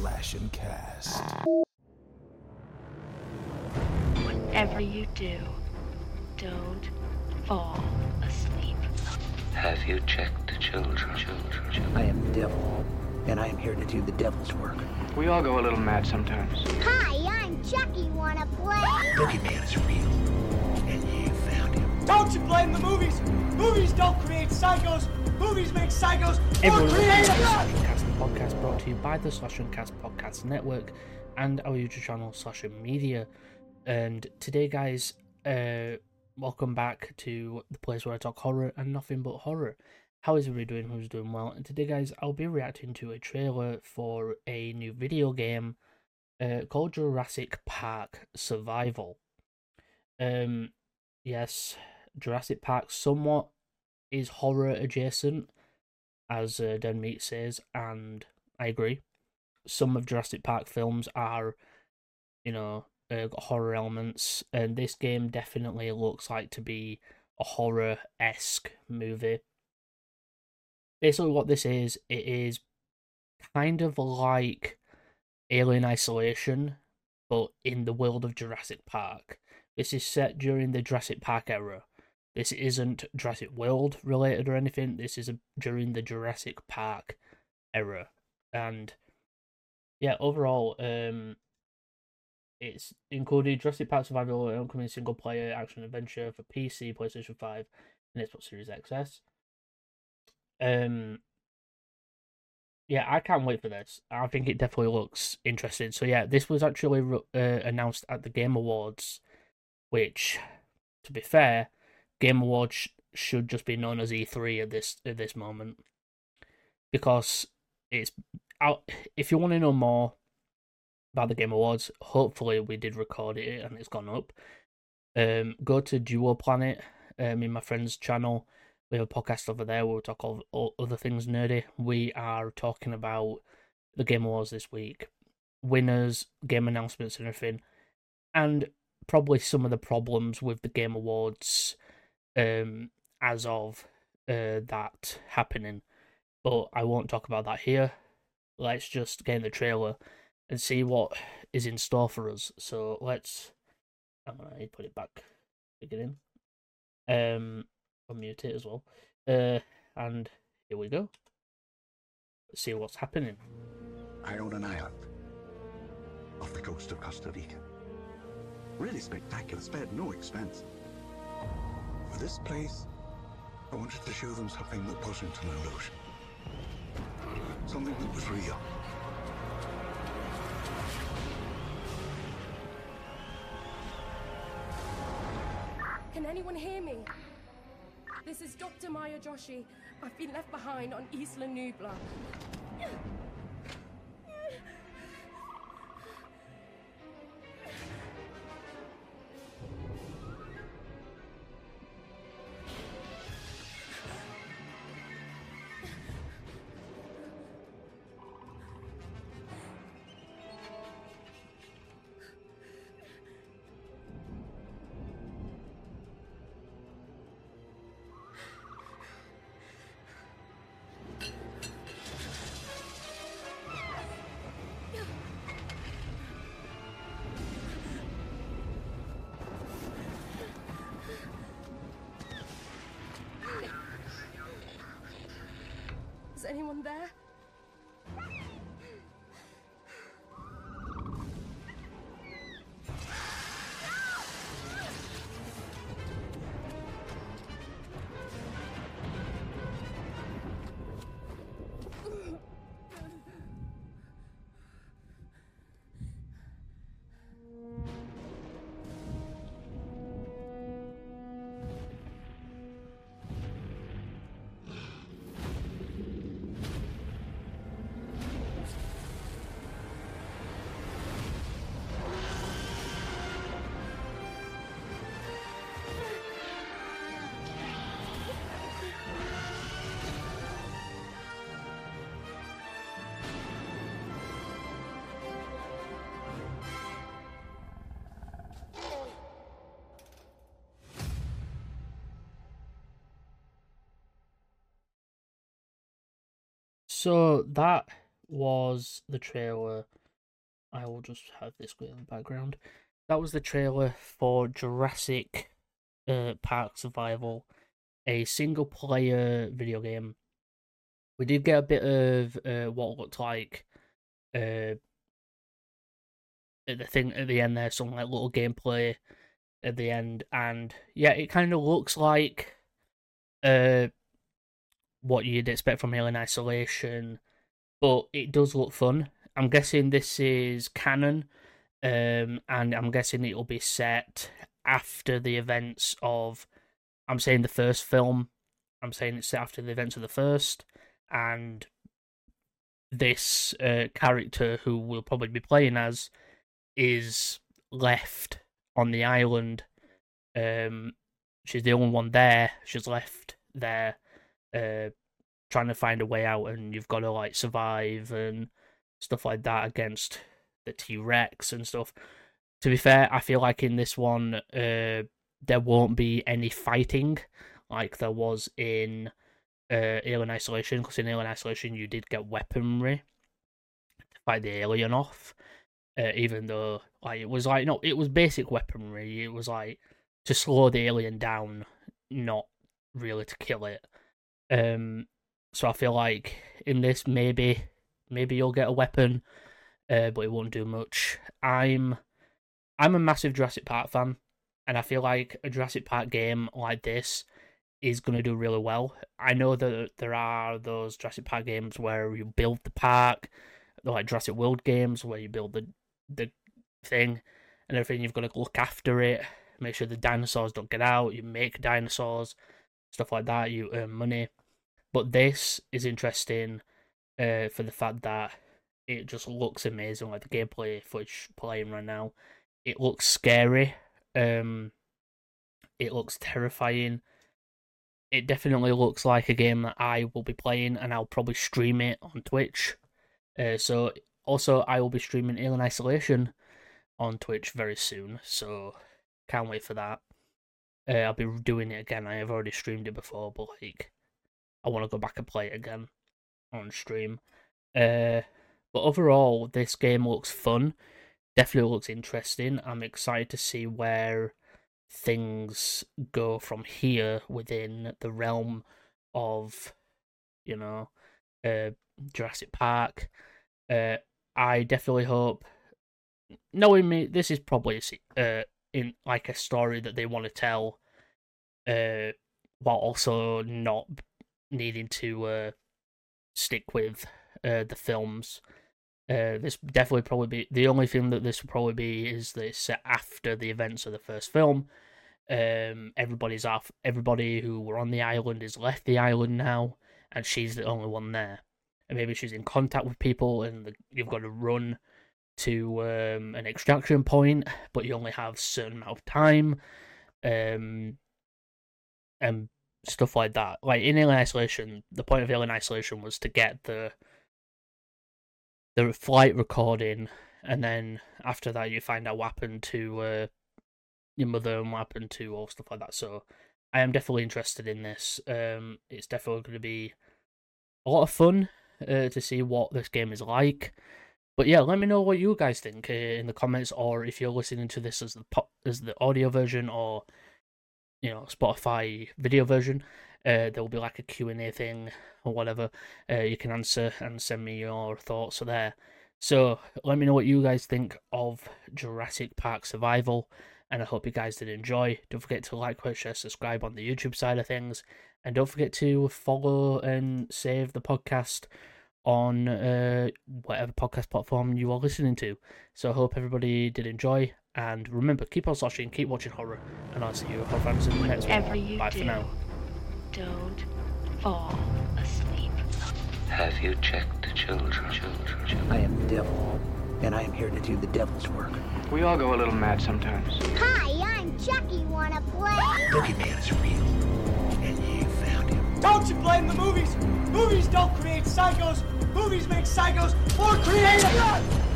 Slash and Cast. Whatever you do, don't fall asleep. Have you checked the children? Children, children. I am the devil, and I am here to do the devil's work. We all go a little mad sometimes. Hi, I'm Chucky. Wanna play? Boogeyman is real, and you found him. Don't you blame the movies? Movies don't create psychos. Movies make psychos Everyone, more creative. Podcast brought to you by the Slash 'N Cast Podcast Network and our YouTube channel Slasher Media. And today, guys, uh, welcome back to the place where I talk horror and nothing but horror. How is everybody doing? Who's doing well? And today, guys, I'll be reacting to a trailer for a new video game uh, called Jurassic Park Survival. Um, yes, Jurassic Park somewhat is horror adjacent, as uh, Den Meat says, and I agree. Some of Jurassic Park films are, you know, uh, horror elements, and this game definitely looks like to be a horror esque movie. Basically, what this is, it is kind of like Alien Isolation, but in the world of Jurassic Park. This is set during the Jurassic Park era. This isn't Jurassic World related or anything. This is a, during the Jurassic Park era, and yeah, overall, um, it's included Jurassic Park Survival, an upcoming single player action adventure for PC, PlayStation Five, and Xbox Series XS. Um, yeah, I can't wait for this. I think it definitely looks interesting. So yeah, this was actually uh, announced at the Game Awards, which, to be fair, Game Awards sh- should just be known as E3 at this at this moment, because it's out. If you want to know more about the Game Awards, hopefully we did record it and it's gone up. Um, go to Duo Planet, um, in my friend's channel. We have a podcast over there where we talk all other things nerdy. We are talking about the Game Awards this week, winners, game announcements, and everything, and probably some of the problems with the Game Awards um, as of uh, that happening. But I won't talk about that here. Let's just get in the trailer and see what is in store for us. So let's. I'm gonna put it back beginning. Um, unmute it as well. Uh, and here we go. Let's see what's happening. I own an island off the coast of Costa Rica. Really spectacular, spared no expense. This place, I wanted to show them something that wasn't an illusion. Something that was real. Can anyone hear me? This is Dr. Maya Joshi. I've been left behind on Isla Anyone there? So that was the trailer. I will just have this going in the background. That was the trailer for Jurassic uh, Park Survival, a single player video game. We did get a bit of uh, what looked like uh, the thing at the end there, some like little gameplay at the end, and yeah, it kind of looks like uh what you'd expect from Alien Isolation, but it does look fun. I'm guessing this is canon, um, and I'm guessing it'll be set after the events of. I'm saying the first film. I'm saying it's set after the events of the first, and this uh, character who we'll probably be playing as is left on the island. Um, she's the only one there. She's left there, uh, trying to find a way out, and you've got to like survive and stuff like that against the T Rex and stuff. To be fair, I feel like in this one, uh, there won't be any fighting like there was in uh, Alien Isolation, because in Alien Isolation you did get weaponry to fight the alien off. Uh, even though like it was like no, it was basic weaponry. It was like to slow the alien down, not really to kill it. Um, so I feel like in this maybe maybe you'll get a weapon, uh, but it won't do much. I'm I'm a massive Jurassic Park fan, and I feel like a Jurassic Park game like this is going to do really well. I know that there are those Jurassic Park games where you build the park, like Jurassic World games where you build the the thing and everything. You've got to look after it, make sure the dinosaurs don't get out. You make dinosaurs, stuff like that. You earn money, but this is interesting uh, for the fact that it just looks amazing. Like the gameplay footage playing right now, it looks scary. Um, it looks terrifying it definitely looks like a game that I will be playing, and I'll probably stream it on Twitch. Uh, so also, I will be streaming Alien Isolation on Twitch very soon. So can't wait for that. Uh, I'll be doing it again. I have already streamed it before, but like, I want to go back and play it again on stream. Uh, but overall, this game looks fun. Definitely looks interesting. I'm excited to see where things go from here within the realm of, you know, uh, Jurassic Park. Uh, I definitely hope, knowing me, this is probably uh, in like a story that they want to tell, uh, while also not needing to uh, stick with uh, the films. Uh, this definitely probably be the only film that this will probably be is set after the events of the first film. Um, everybody's off. Everybody who were on the island has left the island now, and she's the only one there. And maybe she's in contact with people, and the, you've got to run to um, an extraction point, but you only have certain amount of time, um, and stuff like that. Like in Alien Isolation, the point of Alien Isolation was to get the the flight recording, and then after that, you find out what happened to uh, your mother and what happened to all stuff like that. So I am definitely interested in this. Um, it's definitely going to be a lot of fun uh, to see what this game is like. But yeah, let me know what you guys think uh, in the comments, or if you're listening to this as the pop, as the audio version, or you know Spotify video version. Uh, there will be like a Q&A thing or whatever. Uh, you can answer and send me your thoughts there. So let me know what you guys think of Jurassic Park Survival and I hope you guys did enjoy. Don't forget to like, share, subscribe on the YouTube side of things, and don't forget to follow and save the podcast on uh, whatever podcast platform you are listening to. So I hope everybody did enjoy, and remember, keep on slashing, keep watching horror, and I'll see you horror fans in the next Whatever one. you Bye do, for now. Don't fall asleep. Have you checked the children? Children, children. I am the devil, and I am here to do the devil's work. We all go a little mad sometimes. Hi, I'm Chucky. Wanna play? Boogeyman is real, and you found him. Don't you blame the movies? Movies don't create psychos. Movies make psychos more creative.